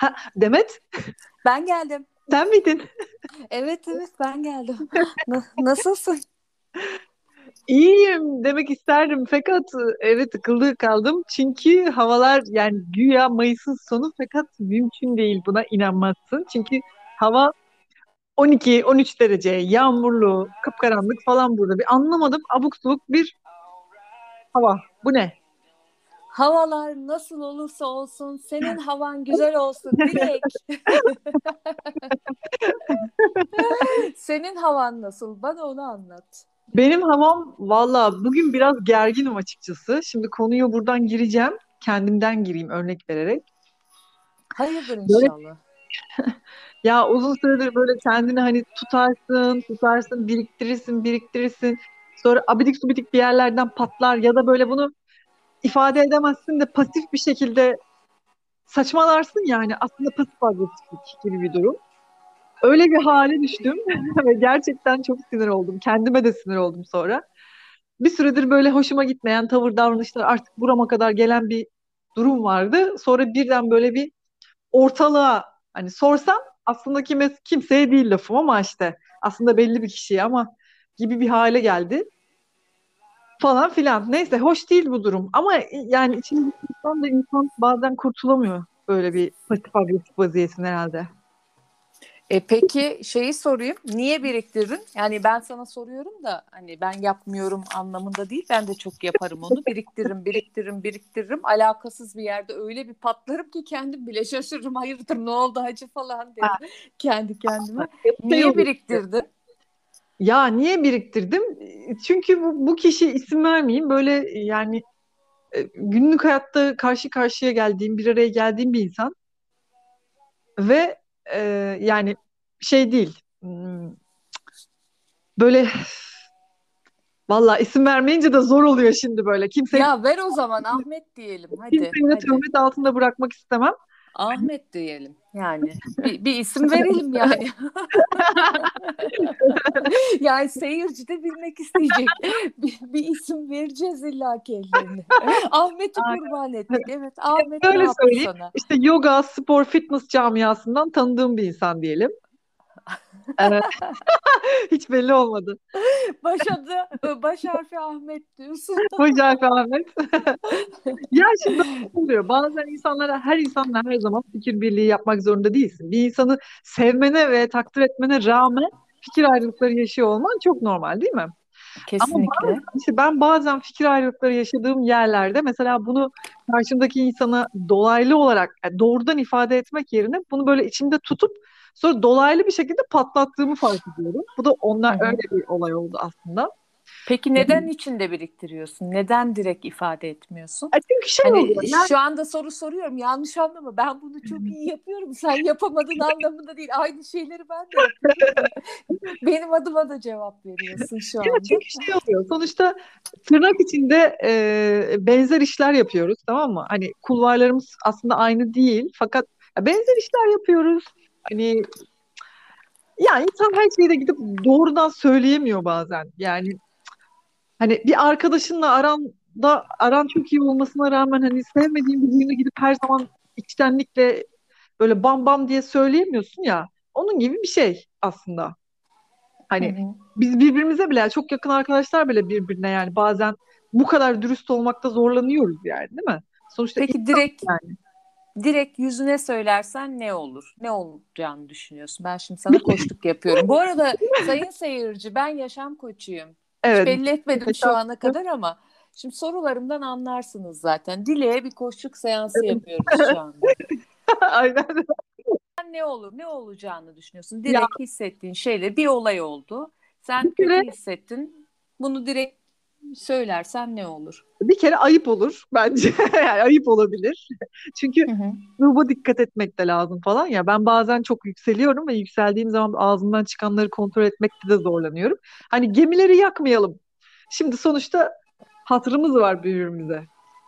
Ha, Demet Ben geldim. sen miydin? Evet evet ben geldim. Na- nasılsın? İyiyim demek isterdim fakat evet tıkıldı kaldım. Çünkü havalar yani güya Mayıs'ın sonu fakat mümkün değil buna inanmazsın. Çünkü hava 12-13 derece yağmurlu, kapkaranlık falan burada. Bir anlamadım abuk subuk bir hava. Bu ne? Havalar nasıl olursa olsun senin havan güzel olsun Dilek. Senin havan nasıl? Bana onu anlat. Benim havam valla bugün biraz gerginim açıkçası. Şimdi konuya buradan gireceğim. Kendimden gireyim örnek vererek. Hayırdır Böyle inşallah. ya uzun süredir böyle kendini hani tutarsın, tutarsın, biriktirirsin, biriktirirsin. Sonra abidik subidik bir yerlerden patlar ya da böyle bunu ifade edemezsin de pasif bir şekilde saçmalarsın yani aslında pasif agresiflik gibi bir durum. Öyle bir hale düştüm ve gerçekten çok sinir oldum. Kendime de sinir oldum sonra. Bir süredir böyle hoşuma gitmeyen tavır davranışlar artık burama kadar gelen bir durum vardı. Sonra birden böyle bir ortalığa hani sorsam aslında kime, kimseye değil lafım ama işte aslında belli bir kişiye ama gibi bir hale geldi falan filan. Neyse hoş değil bu durum ama yani içinde insan da insan bazen kurtulamıyor böyle bir pasif agresif vaziyetin herhalde. E peki şeyi sorayım. Niye biriktirdin? Yani ben sana soruyorum da hani ben yapmıyorum anlamında değil. Ben de çok yaparım onu. Biriktiririm, biriktiririm, biriktiririm. Alakasız bir yerde öyle bir patlarım ki kendim bile şaşırırım. Hayırdır ne oldu hacı falan derim kendi kendime. Niye biriktirdin? Ya niye biriktirdim? Çünkü bu, bu kişi isim vermeyeyim böyle yani e, günlük hayatta karşı karşıya geldiğim, bir araya geldiğim bir insan ve e, yani şey değil hmm, böyle valla isim vermeyince de zor oluyor şimdi böyle. Kimseyi, Ya ver o zaman Ahmet diyelim. Hadi, kimseyi de hadi. töhmet altında bırakmak istemem. Ahmet diyelim yani. Bir, bir isim verelim yani. yani seyirci de bilmek isteyecek. Bir, bir isim vereceğiz illa ellerine. Ahmet'i kurban ettik. Evet Ahmet ne Böyle yaptı söyleyeyim. sana? İşte yoga, spor, fitness camiasından tanıdığım bir insan diyelim. Evet. Hiç belli olmadı. Baş adı, baş harfi Ahmet diyorsun. Hoş geldin Ahmet. Ya şimdi oluyor? Bazen insanlara, her insanla her zaman fikir birliği yapmak zorunda değilsin. Bir insanı sevmene ve takdir etmene rağmen fikir ayrılıkları yaşıyor olman çok normal değil mi? Ama Kesinlikle. bazen, işte ben bazen fikir ayrılıkları yaşadığım yerlerde mesela bunu karşımdaki insana dolaylı olarak yani doğrudan ifade etmek yerine bunu böyle içimde tutup sonra dolaylı bir şekilde patlattığımı fark ediyorum. Bu da Hı onlar hı. öyle bir olay oldu aslında. Peki neden içinde biriktiriyorsun? Neden direkt ifade etmiyorsun? E Çünkü şey Hani oluyor. Yani şu anda soru soruyorum yanlış anlama ben bunu çok iyi yapıyorum sen yapamadın anlamında değil aynı şeyleri ben de yapıyorum. Benim adıma da cevap veriyorsun şu Ya anda. çünkü şey oluyor. Sonuçta tırnak içinde e, benzer işler yapıyoruz, tamam mı? Hani kulvarlarımız aslında aynı değil, fakat ya benzer işler yapıyoruz. Hani ya insan her şeyi de gidip doğrudan söyleyemiyor bazen. Yani hani bir arkadaşınla aranda aran çok iyi olmasına rağmen hani sevmediğin birini gidip her zaman içtenlikle böyle bam bam diye söyleyemiyorsun ya. Onun gibi bir şey aslında. Hani hı. biz birbirimize bile çok yakın arkadaşlar bile birbirine yani bazen bu kadar dürüst olmakta zorlanıyoruz yani değil mi? Sonuçta Peki direkt yani. Direkt yüzüne söylersen ne olur? Ne olacağını düşünüyorsun? Ben şimdi sana koçluk yapıyorum. Bu arada sayın seyirci ben yaşam koçuyum. Hiç Evet. belli etmedim şu ana kadar ama şimdi sorularımdan anlarsınız zaten. Dile'ye bir koçluk seansı yapıyoruz şu anda. Aynen. ne olur, ne olacağını düşünüyorsun. Ya Direkt hissettiğin şeyle bir olay oldu. Sen kötü hissettin. Bunu direkt söylersen ne olur? bir kere ayıp olur bence. Yani ayıp olabilir. Çünkü Hı hı. ruha dikkat etmek de lazım falan ya. Ben bazen çok yükseliyorum ve yükseldiğim zaman ağzımdan çıkanları kontrol etmekte de zorlanıyorum. Hani gemileri yakmayalım. Şimdi sonuçta hatırımız var birbirimize.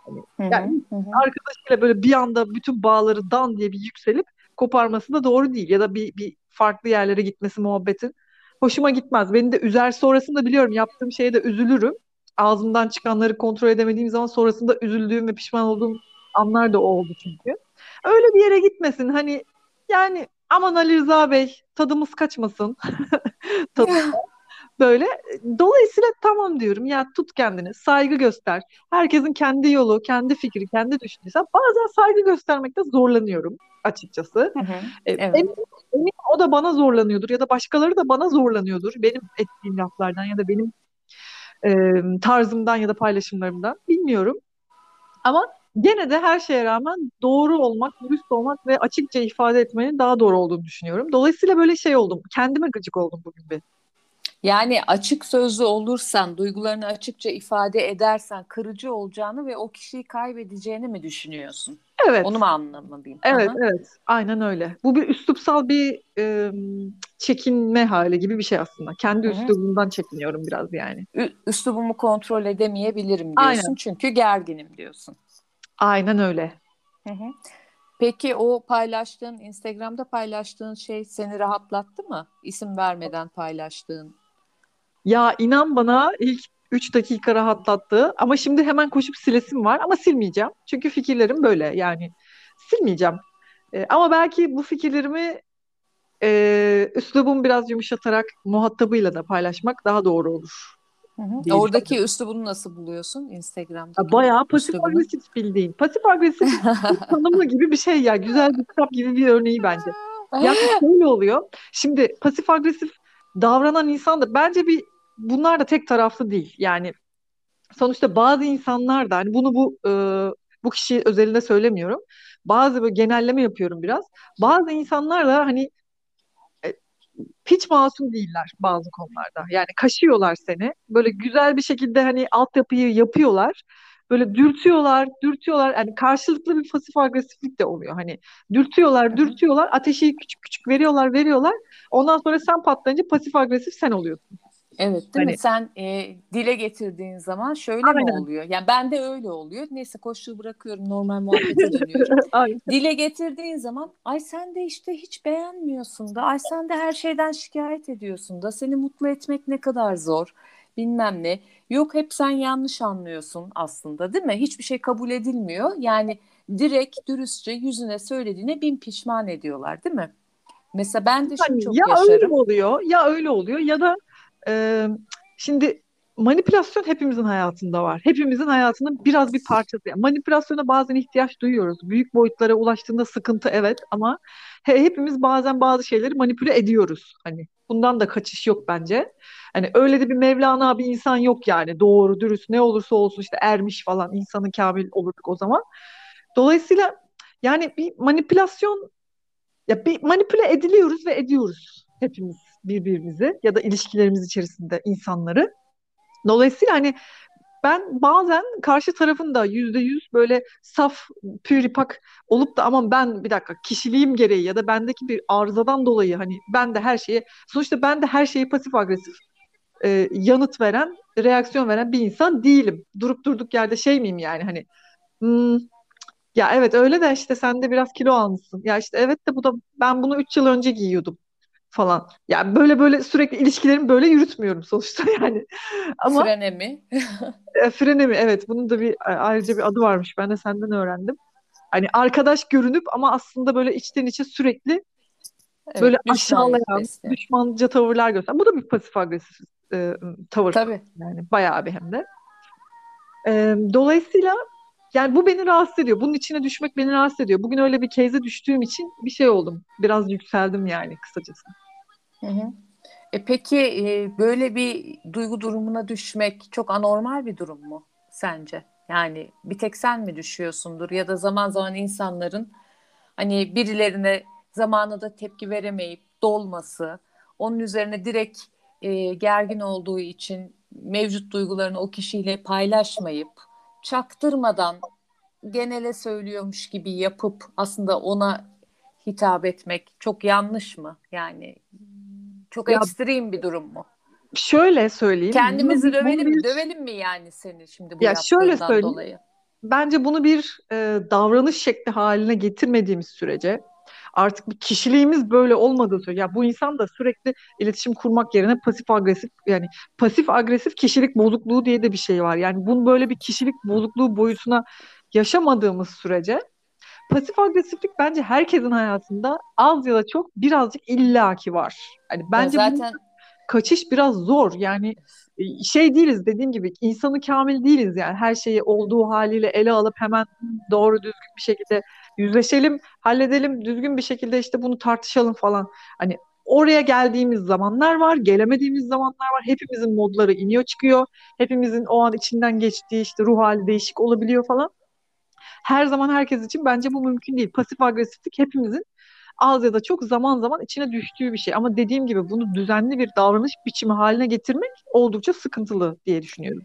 Hani Hı hı. yani Hı hı. arkadaşıyla böyle bir anda bütün bağları dan diye bir yükselip koparması da doğru değil. Ya da bir, bir farklı yerlere gitmesi muhabbetin hoşuma gitmez. Beni de üzer sonrasında biliyorum yaptığım şeye de üzülürüm. Ağzımdan çıkanları kontrol edemediğim zaman sonrasında üzüldüğüm ve pişman olduğum anlar da oldu çünkü. Öyle bir yere gitmesin. Hani yani aman Ali Rıza Bey tadımız kaçmasın. Tadı böyle. Dolayısıyla tamam diyorum ya tut kendini, saygı göster. Herkesin kendi yolu, kendi fikri, kendi düşüncesi. Bazen saygı göstermekte zorlanıyorum açıkçası. Hı hı, E, evet. eminim, eminim o da bana zorlanıyordur ya da başkaları da bana zorlanıyordur. Benim ettiğim laflardan ya da benim e, tarzımdan ya da paylaşımlarımdan bilmiyorum. Ama gene de her şeye rağmen doğru olmak, dürüst olmak ve açıkça ifade etmenin daha doğru olduğunu düşünüyorum. Dolayısıyla böyle şey oldum. Kendime gıcık oldum bugün bir. Yani açık sözlü olursan, duygularını açıkça ifade edersen kırıcı olacağını ve o kişiyi kaybedeceğini mi düşünüyorsun? Evet. Onu mu anlamalıyım? Evet, Aha. evet. Aynen öyle. Bu bir üslupsal bir e, çekinme hali gibi bir şey aslında. Kendi Hı hı. üslubumdan çekiniyorum biraz yani. Ü- Üslubumu kontrol edemeyebilirim diyorsun Aynen. çünkü gerginim diyorsun. Aynen öyle. Hı hı. Peki o paylaştığın, Instagram'da paylaştığın şey seni rahatlattı mı? İsim vermeden paylaştığın. Ya inan bana ilk 3 dakika rahatlattı ama şimdi hemen koşup silesim var ama silmeyeceğim. Çünkü fikirlerim böyle yani silmeyeceğim. E, ama belki bu fikirlerimi e, üslubumu biraz yumuşatarak muhatabıyla da paylaşmak daha doğru olur Hı hı. Oradaki düşünüyorum. üslubunu nasıl buluyorsun Ya Instagram'daki bayağı pasif üslubunu? agresif bildiğin. Pasif agresif tanımı gibi bir şey ya. Güzel bir kitap gibi bir örneği bence. Yani şöyle oluyor. Şimdi pasif agresif davranan insan da bence bir bunlar da tek taraflı değil. Yani sonuçta bazı insanlar da hani bunu bu e, bu kişi özelinde söylemiyorum. Bazı böyle genelleme yapıyorum biraz. Bazı insanlar da hani e, hiç masum değiller bazı konularda. Yani kaşıyorlar seni. Böyle güzel bir şekilde hani altyapıyı yapıyorlar. Böyle dürtüyorlar, dürtüyorlar. Yani karşılıklı bir pasif agresiflik de oluyor. Hani dürtüyorlar, dürtüyorlar. Ateşi küçük küçük veriyorlar, veriyorlar. Ondan sonra sen patlayınca pasif agresif sen oluyorsun. Evet değil mi? Hani Sen e, dile getirdiğin zaman şöyle mi aynen. oluyor? Yani ben de öyle oluyor. Neyse koşuyu bırakıyorum normal muhabbete dönüyorum. Dile getirdiğin zaman ay sen de işte hiç beğenmiyorsun da ay sen de her şeyden şikayet ediyorsun da seni mutlu etmek ne kadar zor bilmem ne. Yok hep sen yanlış anlıyorsun aslında değil mi? Hiçbir şey kabul edilmiyor. Yani direkt dürüstçe yüzüne söylediğine bin pişman ediyorlar değil mi? Mesela ben de şunu Hani çok ya öyle yaşarım. oluyor ya öyle oluyor ya da şimdi manipülasyon hepimizin hayatında var. Hepimizin hayatının biraz bir parçası. Yani manipülasyona bazen ihtiyaç duyuyoruz. Büyük boyutlara ulaştığında sıkıntı evet ama he- hepimiz bazen bazı şeyleri manipüle ediyoruz. Hani bundan da kaçış yok bence. Hani öyle de bir Mevlana bir insan yok yani. Doğru, dürüst ne olursa olsun işte ermiş falan insanı kamil olurduk o zaman. Dolayısıyla yani bir manipülasyon ya bir manipüle ediliyoruz ve ediyoruz hepimiz birbirimizi ya da ilişkilerimiz içerisinde insanları. Dolayısıyla hani ben bazen karşı tarafın da yüzde yüz böyle saf, püripak olup da aman ben bir dakika kişiliğim gereği ya da bendeki bir arızadan dolayı hani ben de her şeye sonuçta ben de her şeyi pasif agresif e, yanıt veren, reaksiyon veren bir insan değilim. Durup durduk yerde şey miyim yani hani "Hmm, ya evet öyle de işte sen de biraz kilo almışsın. Ya işte evet de bu da ben bunu 3 yıl önce giyiyordum falan. Ya böyle böyle sürekli ilişkilerimi böyle yürütmüyorum sonuçta yani. Ama Frene mi? e, frene mi? Evet bunun da bir ayrıca bir adı varmış. Ben de senden öğrendim. Hani arkadaş görünüp ama aslında böyle içten içe sürekli böyle Evet, düşmanlık aşağılayan, besleyen. düşmanca tavırlar gösteren. Bu da bir pasif agresif e, tavır Tabii. yani bayağı bir hem de. E, dolayısıyla yani bu beni rahatsız ediyor. Bunun içine düşmek beni rahatsız ediyor. Bugün öyle bir case'e düştüğüm için bir şey oldum. Biraz yükseldim yani kısacası. Hı hı. E peki e, böyle bir duygu durumuna düşmek çok anormal bir durum mu sence? Yani bir tek sen mi düşüyorsundur ya da zaman zaman insanların hani birilerine zamanında tepki veremeyip dolması, onun üzerine direkt e, gergin olduğu için mevcut duygularını o kişiyle paylaşmayıp çaktırmadan genele söylüyormuş gibi yapıp aslında ona hitap etmek çok yanlış mı? Yani çok Ya ekstrem bir durum mu? şöyle söyleyeyim. Bunu, Kendimizi bunu dövelim mi? bir, Dövelim mi yani seni şimdi bu ya şöyle söyleyeyim. dolayı? Bence bunu bir e, davranış şekli haline getirmediğimiz sürece artık bir kişiliğimiz böyle olmadığı sürece ya bu insan da sürekli iletişim kurmak yerine pasif agresif yani pasif agresif kişilik bozukluğu diye de bir şey var. Yani bunun böyle bir kişilik bozukluğu boyutuna yaşamadığımız sürece pasif agresiflik bence herkesin hayatında az ya da çok birazcık illaki var. Hani bence ya zaten kaçış biraz zor. Yani e, şey değiliz dediğim gibi insanı kamil değiliz yani her şeyi olduğu haliyle ele alıp hemen doğru düzgün bir şekilde yüzleşelim, halledelim, düzgün bir şekilde işte bunu tartışalım falan. Hani oraya geldiğimiz zamanlar var, gelemediğimiz zamanlar var. Hepimizin modları iniyor çıkıyor. Hepimizin o an içinden geçtiği işte ruh hali değişik olabiliyor falan. Her zaman herkes için bence bu mümkün değil. Pasif agresiflik hepimizin az ya da çok zaman zaman içine düştüğü bir şey. Ama dediğim gibi bunu düzenli bir davranış biçimi haline getirmek oldukça sıkıntılı diye düşünüyorum.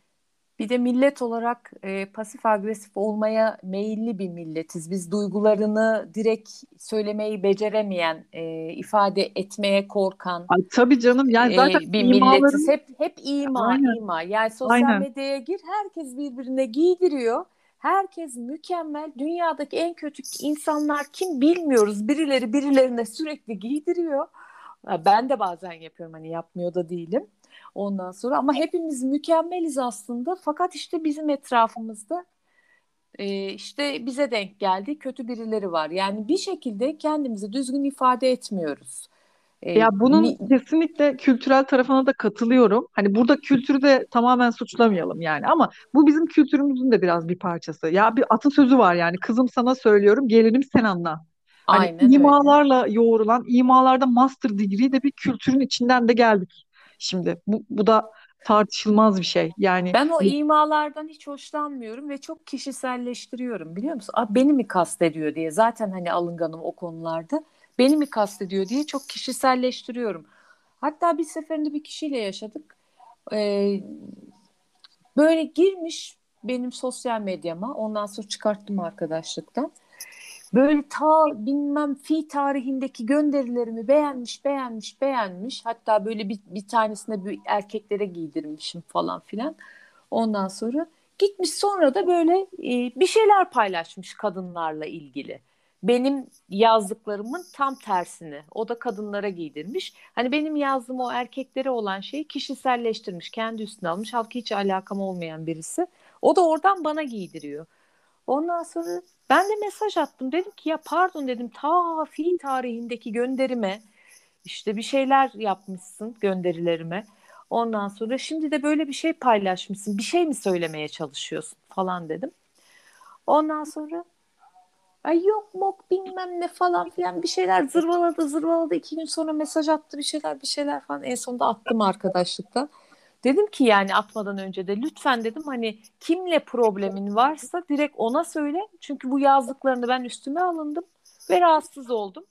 Bir de millet olarak e, pasif agresif olmaya meyilli bir milletiz. Biz duygularını direkt söylemeyi beceremeyen, e, ifade etmeye korkan. Ay, tabii canım yani e, zaten e, bir milletiz. Hep hep ima Aynen. ima. Yani sosyal Aynen. medyaya gir, herkes birbirine giydiriyor. Herkes mükemmel. Dünyadaki en kötü insanlar kim bilmiyoruz. Birileri birilerine sürekli giydiriyor. Ben de bazen yapıyorum hani yapmıyor da değilim. Ondan sonra ama hepimiz mükemmeliz aslında. Fakat işte bizim etrafımızda e, işte bize denk geldi kötü birileri var. Yani bir şekilde kendimizi düzgün ifade etmiyoruz. E, ya bunun ni- kesinlikle kültürel tarafına da katılıyorum. Hani burada kültürü de tamamen suçlamayalım yani ama bu bizim kültürümüzün de biraz bir parçası. Ya bir atasözü var yani kızım sana söylüyorum, gelinim sen anla. Hani Aynen imalarla öyle. yoğrulan, imalarda master degree de bir kültürün içinden de geldik. Şimdi bu, bu da tartışılmaz bir şey. Yani ben o imalardan hiç hoşlanmıyorum ve çok kişiselleştiriyorum biliyor musun? Aa, beni mi kastediyor diye zaten hani alınganım o konularda. Beni mi kastediyor diye çok kişiselleştiriyorum. Hatta bir seferinde bir kişiyle yaşadık. Ee, böyle girmiş benim sosyal medyama. Ondan sonra çıkarttım arkadaşlıktan. Böyle ta bilmem fi tarihindeki gönderilerimi beğenmiş, beğenmiş, beğenmiş. Hatta böyle bir, bir tanesine bir erkeklere giydirmişim falan filan. Ondan sonra gitmiş sonra da böyle e, bir şeyler paylaşmış kadınlarla ilgili benim yazdıklarımın tam tersini o da kadınlara giydirmiş. Hani benim yazdığım o erkeklere olan şeyi kişiselleştirmiş, kendi üstüne almış. Halbuki hiç alakam olmayan birisi. O da oradan bana giydiriyor. Ondan sonra ben de mesaj attım. Dedim ki ya pardon dedim ta fiil tarihindeki gönderime işte bir şeyler yapmışsın gönderilerime. Ondan sonra şimdi de böyle bir şey paylaşmışsın. Bir şey mi söylemeye çalışıyorsun falan dedim. Ondan sonra Ay yok mok bilmem ne falan filan bir şeyler zırvaladı zırvaladı. iki gün sonra mesaj attı bir şeyler bir şeyler falan. En sonunda attım arkadaşlıktan. Dedim ki yani atmadan önce de lütfen dedim hani kimle problemin varsa direkt ona söyle. Çünkü bu yazdıklarını ben üstüme alındım ve rahatsız oldum.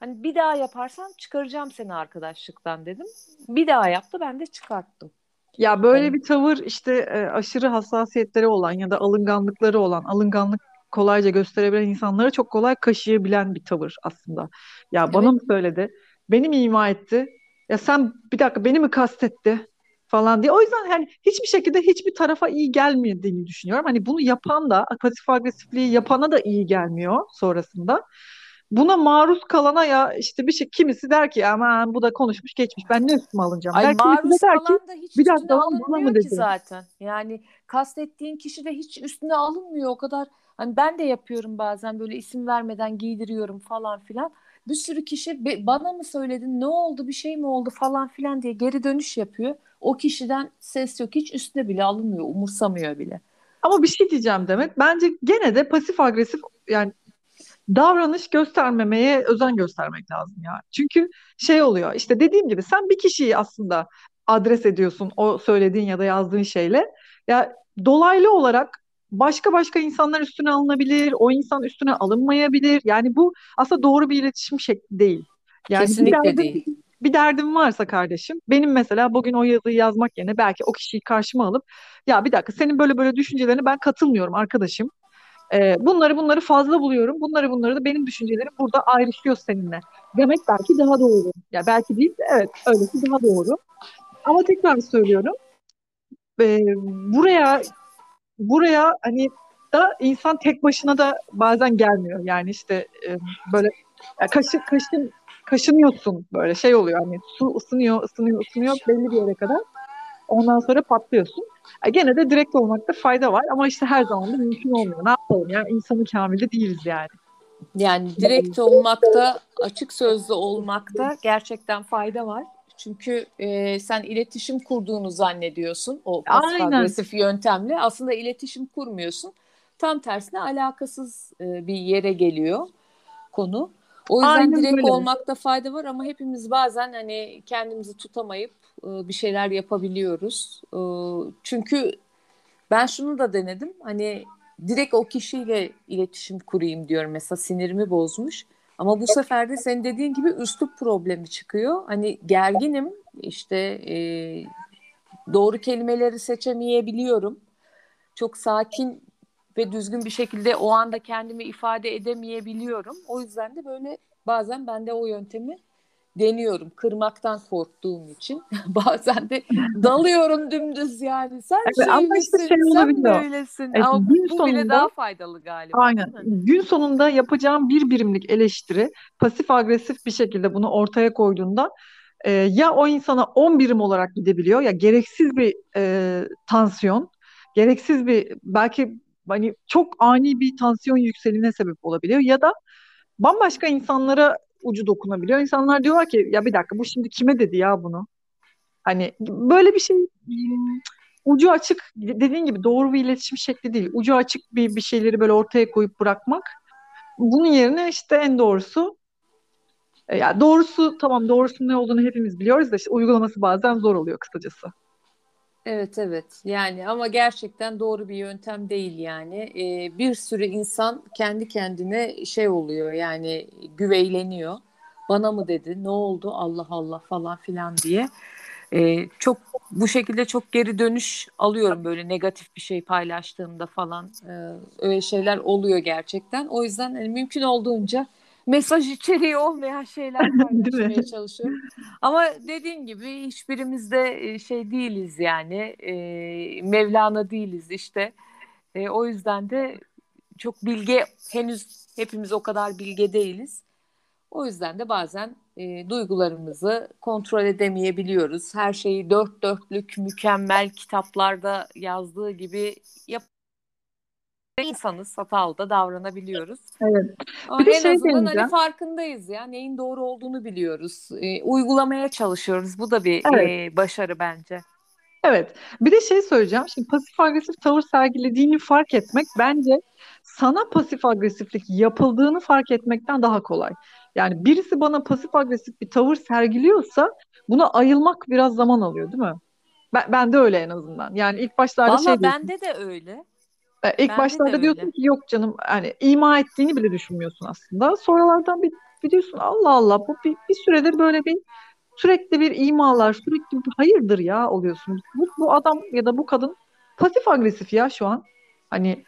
Hani bir daha yaparsan çıkaracağım seni arkadaşlıktan dedim. Bir daha yaptı ben de çıkarttım. Ya böyle yani, bir tavır işte e, aşırı hassasiyetleri olan ya da alınganlıkları olan, alınganlık kolayca gösterebilen insanları çok kolay kaşıyabilen bir tavır aslında. Ya evet. bana mı söyledi? Beni mi ima etti? Ya sen bir dakika beni mi kastetti? Falan diye. O yüzden hani hiçbir şekilde hiçbir tarafa iyi gelmediğini düşünüyorum. Hani bunu yapan da pasif agresifliği yapana da iyi gelmiyor sonrasında. Buna maruz kalana ya işte bir şey kimisi der ki aman bu da konuşmuş geçmiş ben ne üstüme alınacağım. Ay der, maruz kalan ki, da hiç üstüne alınmıyor ki zaten. Yani kastettiğin kişi de hiç üstüne alınmıyor o kadar Hani ben de yapıyorum bazen böyle isim vermeden giydiriyorum falan filan. Bir sürü kişi bana mı söyledin ne oldu bir şey mi oldu falan filan diye geri dönüş yapıyor. O kişiden ses yok hiç üstüne bile alınmıyor umursamıyor bile. Ama bir şey diyeceğim Demet. Bence gene de pasif agresif yani davranış göstermemeye özen göstermek lazım ya. Çünkü şey oluyor işte dediğim gibi sen bir kişiyi aslında adres ediyorsun o söylediğin ya da yazdığın şeyle. Ya dolaylı olarak başka başka insanlar üstüne alınabilir, o insan üstüne alınmayabilir. Yani bu aslında doğru bir iletişim şekli değil. Yani Kesinlikle bir derdim, değil. Bir derdim varsa kardeşim, benim mesela bugün o yazıyı yazmak yerine belki o kişiyi karşıma alıp ya bir dakika senin böyle böyle düşüncelerine ben katılmıyorum arkadaşım. Ee, bunları bunları fazla buluyorum. Bunları bunları da benim düşüncelerim burada ayrışıyor seninle. Demek belki daha doğru. Ya belki değil de evet öylesi daha doğru. Ama tekrar söylüyorum. E, buraya buraya hani da insan tek başına da bazen gelmiyor. Yani işte e, böyle ya kaşı, kaşın, kaşınıyorsun böyle şey oluyor hani su ısınıyor, ısınıyor, ısınıyor belli bir yere kadar. Ondan sonra patlıyorsun. Ya gene de direkt olmakta fayda var ama işte her zaman da mümkün olmuyor. Ne yapalım ya insanı kamilde değiliz yani. Yani direkt olmakta, açık sözlü olmakta gerçekten fayda var. Çünkü e, sen iletişim kurduğunu zannediyorsun o pasif agresif yöntemle. Aslında iletişim kurmuyorsun. Tam tersine alakasız e, bir yere geliyor konu. O yüzden Aynen direkt öyle. olmakta fayda var ama hepimiz bazen hani kendimizi tutamayıp e, bir şeyler yapabiliyoruz. E, çünkü ben şunu da denedim. Hani direkt o kişiyle iletişim kurayım diyorum mesela sinirimi bozmuş. Ama bu sefer de senin dediğin gibi üslup problemi çıkıyor. Hani gerginim işte e, doğru kelimeleri seçemeyebiliyorum. Çok sakin ve düzgün bir şekilde o anda kendimi ifade edemeyebiliyorum. O yüzden de böyle bazen ben de o yöntemi deniyorum. Kırmaktan korktuğum için. Bazen de dalıyorum dümdüz yani. Sen evet, şeylisin, işte şey sen böylesin. Evet, ama bu sonunda, bile daha faydalı galiba. Aynen. Gün sonunda yapacağım bir birimlik eleştiri pasif agresif bir şekilde bunu ortaya koyduğunda e, ya o insana 10 birim olarak gidebiliyor ya gereksiz bir e, tansiyon, gereksiz bir belki hani çok ani bir tansiyon yükseline sebep olabiliyor ya da bambaşka insanlara ucu dokunabiliyor. İnsanlar diyorlar ki ya bir dakika bu şimdi kime dedi ya bunu? Hani böyle bir şey ucu açık dediğin gibi doğru bir iletişim şekli değil. Ucu açık bir bir şeyleri böyle ortaya koyup bırakmak. Bunun yerine işte en doğrusu e, ya doğrusu tamam doğrusu ne olduğunu hepimiz biliyoruz da işte uygulaması bazen zor oluyor kısacası. Evet evet. Yani ama gerçekten doğru bir yöntem değil yani. Ee, bir sürü insan kendi kendine şey oluyor yani güveyleniyor. Bana mı dedi? Ne oldu? Allah Allah falan filan diye. Ee, çok bu şekilde çok geri dönüş alıyorum böyle negatif bir şey paylaştığımda falan. Ee, öyle şeyler oluyor gerçekten. O yüzden yani mümkün olduğunca mesaj içeriği olmayan şeyler paylaşmaya çalışıyorum. Ama dediğin gibi hiçbirimiz de e, şey değiliz yani e, Mevlana değiliz işte. E, o yüzden de çok bilge henüz hepimiz o kadar bilge değiliz. O yüzden de bazen e, duygularımızı kontrol edemeyebiliyoruz. Her şeyi dört dörtlük mükemmel kitaplarda yazdığı gibi yap insanız hatalı da davranabiliyoruz. Evet. Ama bir en şey azından hani farkındayız ya neyin doğru olduğunu biliyoruz. E, uygulamaya çalışıyoruz. Bu da bir evet. e, başarı bence. Evet. Bir de şey söyleyeceğim. Şimdi pasif agresif tavır sergilediğini fark etmek bence sana pasif agresiflik yapıldığını fark etmekten daha kolay. Yani birisi bana pasif agresif bir tavır sergiliyorsa buna ayılmak biraz zaman alıyor değil mi? Ben, ben de öyle en azından. Yani ilk başlarda Vallahi şey bende de öyle. E, ilk Bence başlarda diyorsun ki yok canım hani ima ettiğini bile düşünmüyorsun aslında. Sonralardan bir, diyorsun Allah Allah bu bir, bir süredir böyle bir sürekli bir imalar sürekli bir hayırdır ya oluyorsun. Bu, bu adam ya da bu kadın pasif agresif ya şu an. Hani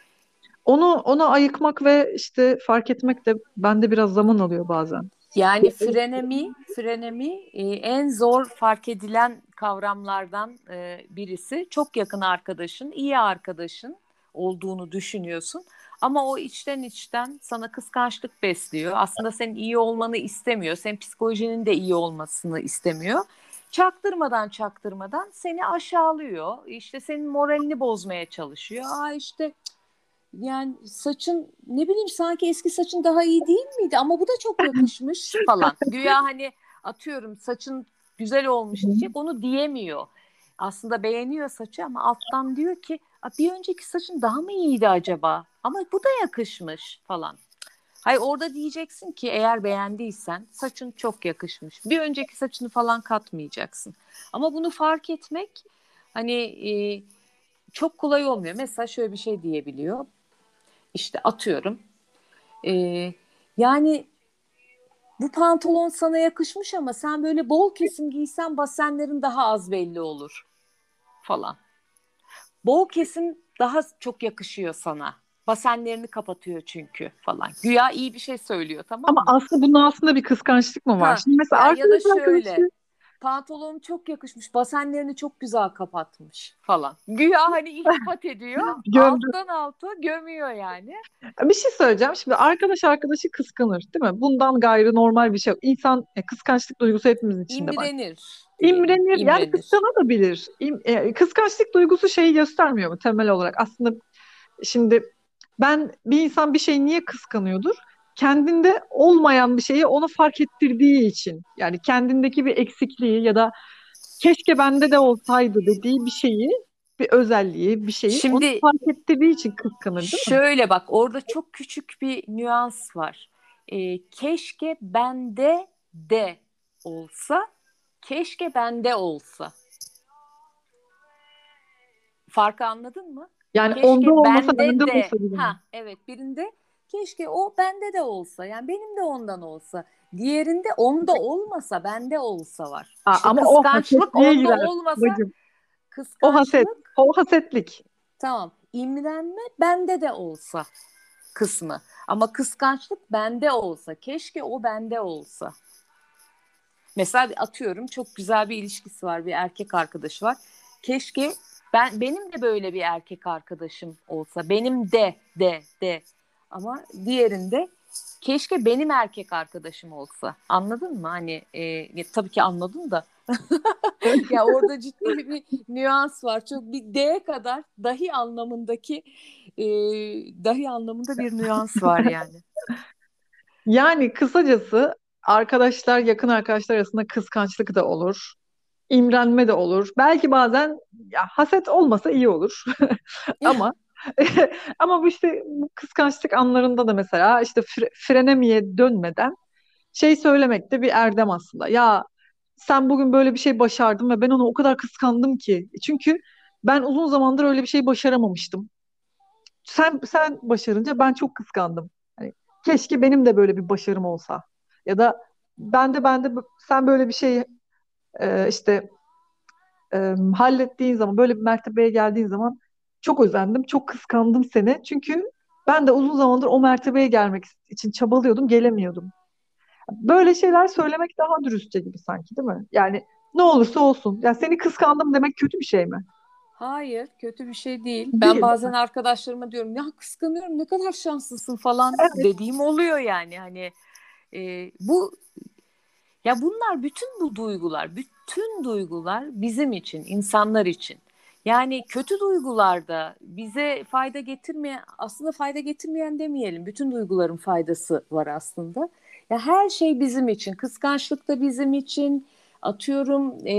onu ona ayıkmak ve işte fark etmek de bende biraz zaman alıyor bazen. Yani frenemi, frenemi e, en zor fark edilen kavramlardan e, birisi. Çok yakın arkadaşın, iyi arkadaşın olduğunu düşünüyorsun. Ama o içten içten sana kıskançlık besliyor. Aslında senin iyi olmanı istemiyor. Senin psikolojinin de iyi olmasını istemiyor. Çaktırmadan çaktırmadan seni aşağılıyor. İşte senin moralini bozmaya çalışıyor. Aa işte yani saçın ne bileyim sanki eski saçın daha iyi değil miydi ama bu da çok yakışmış falan. Güya hani atıyorum saçın güzel olmuş diyecek onu diyemiyor. Aslında beğeniyor saçı ama alttan diyor ki bir önceki saçın daha mı iyiydi acaba? Ama bu da yakışmış falan. Hayır orada diyeceksin ki eğer beğendiysen saçın çok yakışmış. Bir önceki saçını falan katmayacaksın. Ama bunu fark etmek hani e, çok kolay olmuyor. Mesela şöyle bir şey diyebiliyor. İşte atıyorum. E, yani bu pantolon sana yakışmış ama sen böyle bol kesim giysen basenlerin daha az belli olur falan. Bol kesim daha çok yakışıyor sana. Basenlerini kapatıyor çünkü falan. Güya iyi bir şey söylüyor tamam Ama mı? aslında bunun aslında bir kıskançlık mı var? Ha, Şimdi mesela yani ya da şöyle. Arkadaşı... Pantolon çok yakışmış. Basenlerini çok güzel kapatmış falan. Güya hani iltifat ediyor. alttan alta gömüyor yani. Bir şey söyleyeceğim. Şimdi arkadaş arkadaşı kıskanır değil mi? Bundan gayrı normal bir şey. İnsan e, kıskançlık duygusu hepimizin içinde var. İmrenir. İmrenir. İmrenir. Yani kıskanabilir. İm, e, kıskançlık duygusu şeyi göstermiyor mu temel olarak? Aslında şimdi ben bir insan bir şeyi niye kıskanıyordur? kendinde olmayan bir şeyi onu fark ettirdiği için yani kendindeki bir eksikliği ya da keşke bende de olsaydı dediği bir şeyi bir özelliği, bir şeyi Şimdi onu fark ettirdiği için kıskanır değil mi? şöyle bak orada çok küçük bir nüans var. Ee, keşke bende de olsa, keşke bende olsa. Farkı anladın mı? Yani Keşke onda olmasa bende de. olsa bile. Ha, evet birinde keşke o bende de olsa. Yani benim de ondan olsa. Diğerinde onda olmasa bende olsa var. Ha, İşte ama o kıskançlık hasetliğe onda girer olmasa bacım. O kıskançlık haset, o hasetlik. Tamam. İmrenme bende de olsa kısmı. Ama kıskançlık bende olsa. Keşke o bende olsa. Mesela atıyorum çok güzel bir ilişkisi var. Bir erkek arkadaşı var. Keşke ben benim de böyle bir erkek arkadaşım olsa. Benim de de de. Ama diğerinde keşke benim erkek arkadaşım olsa. Anladın mı? Hani e, ya, tabii ki anladın da. ya orada ciddi bir nüans var. Çok bir D'ye kadar dahi anlamındaki e, dahi anlamında bir nüans var yani. Yani kısacası arkadaşlar, yakın arkadaşlar arasında kıskançlık da olur. imrenme de olur. Belki bazen ya haset olmasa iyi olur. Ama ama bu işte bu kıskançlık anlarında da mesela işte fre, frenemiye dönmeden şey söylemek de bir erdem aslında. Ya sen bugün böyle bir şey başardın ve ben onu o kadar kıskandım ki. Çünkü ben uzun zamandır öyle bir şey başaramamıştım. Sen sen başarınca ben çok kıskandım. Hani keşke benim de böyle bir başarım olsa. Ya da ben de ben de sen böyle bir şey e, işte e, hallettiğin zaman böyle bir mertebeye geldiğin zaman çok özendim, çok kıskandım seni. Çünkü ben de uzun zamandır o mertebeye gelmek için çabalıyordum, gelemiyordum. Böyle şeyler söylemek daha dürüstçe gibi sanki değil mi? Yani ne olursa olsun. Ya seni kıskandım demek kötü bir şey mi? Hayır, kötü bir şey değil. Ben değil bazen mi? arkadaşlarıma diyorum ya kıskanıyorum ne kadar şanslısın falan Evet, dediğim oluyor yani. Hani e, bu ya bunlar bütün bu duygular, bütün duygular bizim için, insanlar için. Yani kötü duygularda bize fayda getirmeyen, aslında fayda getirmeyen demeyelim. Bütün duyguların faydası var aslında. Ya her şey bizim için. Kıskançlık da bizim için. Atıyorum e,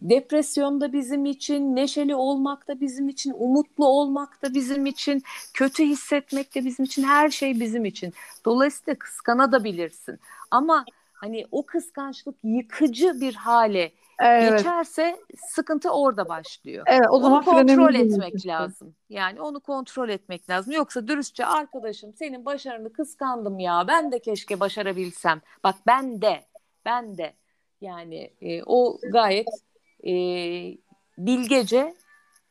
depresyon da bizim için, neşeli olmak da bizim için, umutlu olmak da bizim için, kötü hissetmek de bizim için, her şey bizim için. Dolayısıyla kıskanabilirsin. Ama hani o kıskançlık yıkıcı bir hale evet, geçerse sıkıntı orada başlıyor. evet. O Onu zaman kontrol frenemiz etmek işte. lazım. Yani onu kontrol etmek lazım. Yoksa dürüstçe arkadaşım senin başarını kıskandım ya. Ben de keşke başarabilsem. Bak ben de, ben de. Yani e, o gayet e, bilgece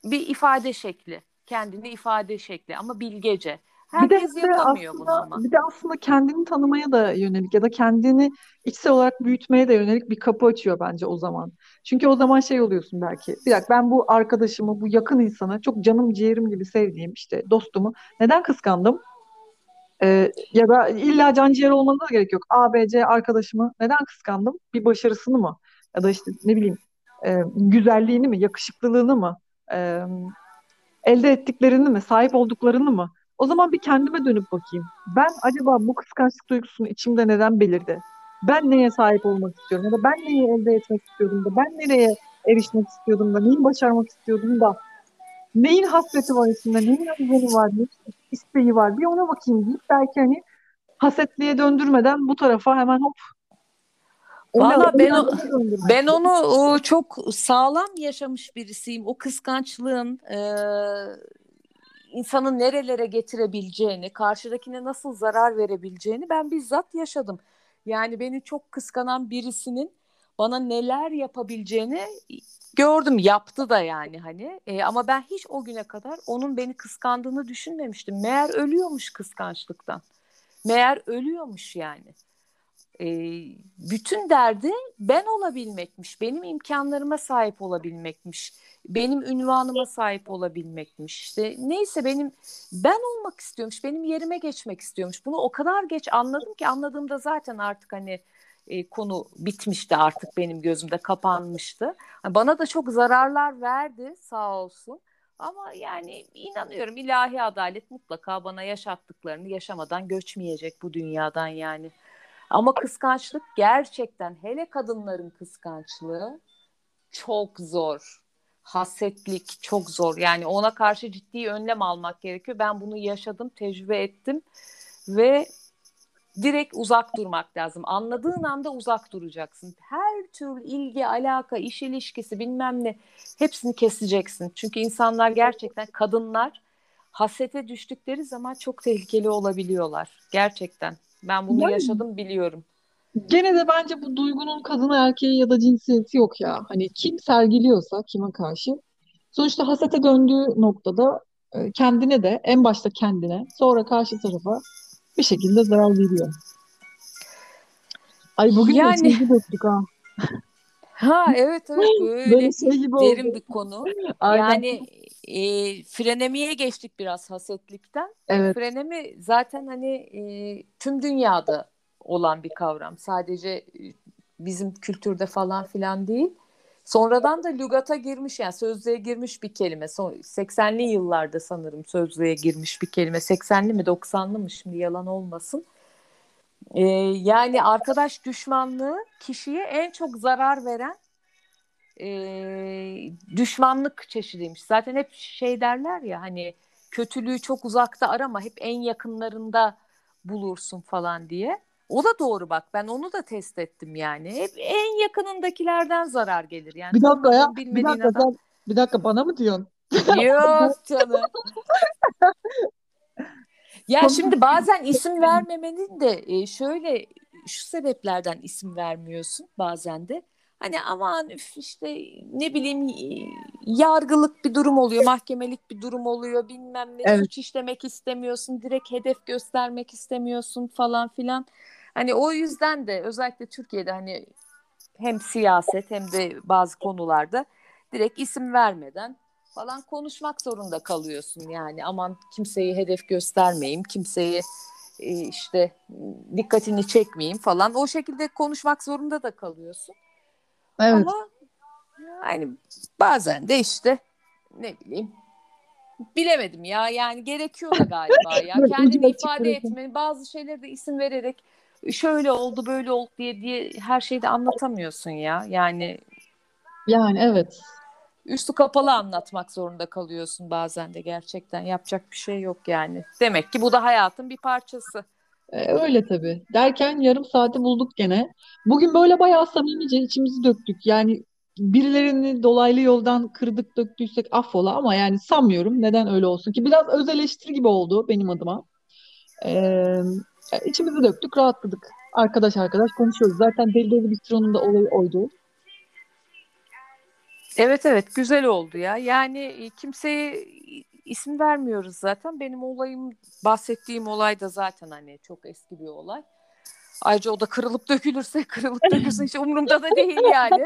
bir ifade şekli. Kendini ifade şekli ama bilgece. Herkes bir de yapamıyor bunu aslında ama. bir de aslında kendini tanımaya da yönelik ya da kendini içsel olarak büyütmeye de yönelik bir kapı açıyor bence o zaman. Çünkü o zaman şey oluyorsun belki. Bir dakika ben bu arkadaşımı, bu yakın insanı çok canım ciğerim gibi sevdiğim işte dostumu neden kıskandım? Ee, ya da illa can ciğer olmanına da gerek yok. A, B, C arkadaşımı neden kıskandım? Bir başarısını mı? Ya da işte ne bileyim e, güzelliğini mi, yakışıklılığını mı, e, elde ettiklerini mi, sahip olduklarını mı? O zaman bir kendime dönüp bakayım. Ben acaba bu kıskançlık duygusunu içimde neden belirdi? Ben neye sahip olmak istiyorum? Ya da ben neyi elde etmek istiyordum da? Ben nereye erişmek istiyordum da? Neyi başarmak istiyordum da? Neyin hasreti var içinde? Neyin özlemi var? Neyin isteği var? Bir ona bakayım deyip belki hani hasetliğe döndürmeden bu tarafa hemen hop Valla ben o, ben onu o, çok sağlam yaşamış birisiyim. O kıskançlığın e, insanı nerelere getirebileceğini, karşıdakine nasıl zarar verebileceğini ben bizzat yaşadım. Yani beni çok kıskanan birisinin bana neler yapabileceğini gördüm. Yaptı da yani hani. E, ama ben hiç o güne kadar onun beni kıskandığını düşünmemiştim. Meğer ölüyormuş kıskançlıktan. Meğer ölüyormuş yani. E, bütün derdi ben olabilmekmiş, benim imkanlarıma sahip olabilmekmiş, benim ünvanıma sahip olabilmekmiş. İşte neyse benim ben olmak istiyormuş, benim yerime geçmek istiyormuş. Bunu o kadar geç anladım ki anladığımda zaten artık hani e, konu bitmişti artık benim gözümde kapanmıştı. Bana da çok zararlar verdi sağ olsun. Ama yani inanıyorum ilahi adalet mutlaka bana yaşattıklarını yaşamadan göçmeyecek bu dünyadan yani. Ama kıskançlık gerçekten hele kadınların kıskançlığı çok zor. Hasetlik çok zor. Yani ona karşı ciddi önlem almak gerekiyor. Ben bunu yaşadım, tecrübe ettim ve direkt uzak durmak lazım. Anladığın anda uzak duracaksın. Her türlü ilgi, alaka, iş ilişkisi bilmem ne hepsini keseceksin. Çünkü insanlar gerçekten kadınlar hasete düştükleri zaman çok tehlikeli olabiliyorlar. Gerçekten. Ben bunu Yani yaşadım biliyorum. gene de bence bu duygunun kadını erkeği ya da cinsiyeti yok ya. Hani kim sergiliyorsa kime karşı. Sonuçta hasete döndüğü noktada e, kendine de en başta kendine sonra karşı tarafa bir şekilde zarar veriyor. Ay bugün de Yani içimizi döktük ha. ha evet evet Böyle böyle şey gibi derin oldu. bir konu. Aynen. Yani e, frenemiye geçtik biraz hasetlikten. Evet. Frenemi zaten hani e, tüm dünyada olan bir kavram. Sadece e, bizim kültürde falan filan değil. Sonradan da lügata girmiş yani sözlüğe girmiş bir kelime. Son 80'li yıllarda sanırım sözlüğe girmiş bir kelime. 80'li mi 90'lı mı şimdi yalan olmasın. E, yani arkadaş düşmanlığı kişiye en çok zarar veren e, düşmanlık çeşidiymiş. Zaten hep şey derler ya hani kötülüğü çok uzakta arama hep en yakınlarında bulursun falan diye. O da doğru bak ben onu da test ettim yani. Hep en yakınındakilerden zarar gelir. Yani Bir dakika ya. Bir dakika adam. sen bir dakika bana mı diyorsun? Yok canım. Ya şimdi bazen isim vermemenin de e, şöyle şu sebeplerden isim vermiyorsun bazen de. Hani aman üf işte ne bileyim yargılık bir durum oluyor, mahkemelik bir durum oluyor, bilmem ne Evet. suç işlemek istemiyorsun, direkt hedef göstermek istemiyorsun falan filan. Hani o yüzden de özellikle Türkiye'de hani hem siyaset hem de bazı konularda direkt isim vermeden falan konuşmak zorunda kalıyorsun yani. Aman kimseyi hedef göstermeyeyim kimseyi e, işte dikkatini çekmeyeyim falan. O şekilde konuşmak zorunda da kalıyorsun. Evet. ama yani bazen de işte ne bileyim bilemedim ya. Yani gerekiyor da galiba ya. Kendini ifade bırakın. etme bazı şeyleri de isim vererek şöyle oldu böyle oldu diye diye her şeyi de anlatamıyorsun ya yani Yani evet. üstü kapalı anlatmak zorunda kalıyorsun bazen de gerçekten yapacak bir şey yok yani. Demek ki bu da hayatın bir parçası. Ee, öyle tabii. Derken yarım saati bulduk gene. Bugün böyle bayağı samimice içimizi döktük. Yani birilerini dolaylı yoldan kırdık döktüysek affola ama yani sanmıyorum. Neden öyle olsun ki? Biraz öz eleştiri gibi oldu benim adıma. Ee, içimizi döktük, rahatladık. Arkadaş arkadaş konuşuyoruz. Zaten Deli Deli Bistro'nun da olayı oydu. Evet evet güzel oldu ya. Yani e, kimseye isim vermiyoruz zaten. Benim olayım bahsettiğim olay da zaten hani çok eski bir olay. Ayrıca o da kırılıp dökülürse kırılıp dökülsün hiç umurumda da değil yani.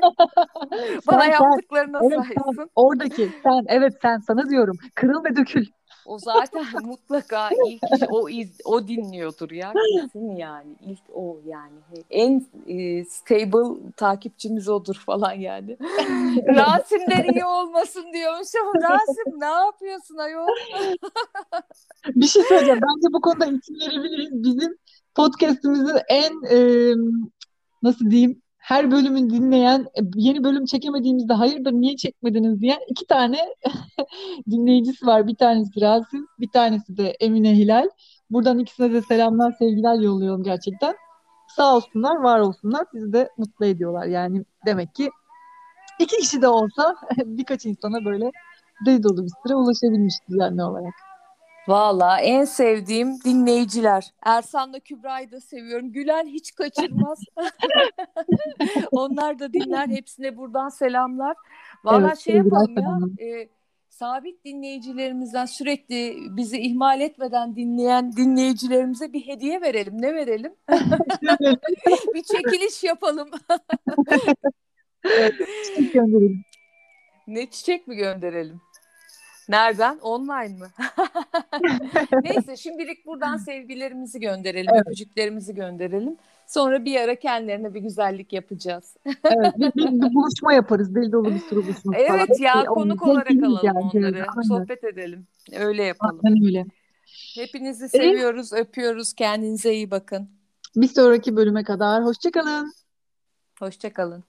Bana Sen yaptıklarına evet sen, saysın. oradaki sen, evet sen sana diyorum. Kırıl ve dökül. O zaten mutlaka ilk iş o iz, o dinliyordur ya kesin yani ilk o yani en e, stable takipçimiz odur falan yani. Rasim'den iyi olmasın diyormuşum. Rasim ne yapıyorsun ayol? Bir şey söyleyeceğim. Bence bu konuda isim verebiliriz. Bizim podcast'imizin en e, nasıl diyeyim her bölümü dinleyen, e, yeni bölüm çekemediğimizde hayırdır niye çekmediniz diyen iki tane dinleyicisi var. Bir tanesi Rasim, bir tanesi de Emine Hilal. Buradan ikisine de selamlar, sevgiler yolluyorum gerçekten. Sağ olsunlar, var olsunlar. Bizi de mutlu ediyorlar. Yani demek ki iki kişi de olsa birkaç insana böyle deli dolu bir süre ulaşabilmiş düzenli olarak. Valla en sevdiğim dinleyiciler. Ersan'la Kübra'yı da seviyorum. Gülen hiç kaçırmaz. Onlar da dinler. Hepsine buradan selamlar. Valla Evet, şey yapalım ya. e, sabit dinleyicilerimizden sürekli bizi ihmal etmeden dinleyen dinleyicilerimize bir hediye verelim. Ne verelim? bir çekiliş yapalım. Evet, çiçek gönderelim. ne çiçek mi gönderelim? Nereden? Online mı? Neyse şimdilik buradan sevgilerimizi gönderelim, Evet. öpücüklerimizi gönderelim. Sonra bir ara kendilerine bir güzellik yapacağız. Evet, bir, bir, bir buluşma yaparız. Deli dolu bir sürü buluşma falan. Evet ya Şey, konuk onu olarak alalım geleceğiz. onları. Aynen. Sohbet edelim. Öyle yapalım. Aynen öyle. Hepinizi seviyoruz, öpüyoruz. Kendinize iyi bakın. Bir sonraki bölüme kadar hoşçakalın. Hoşçakalın.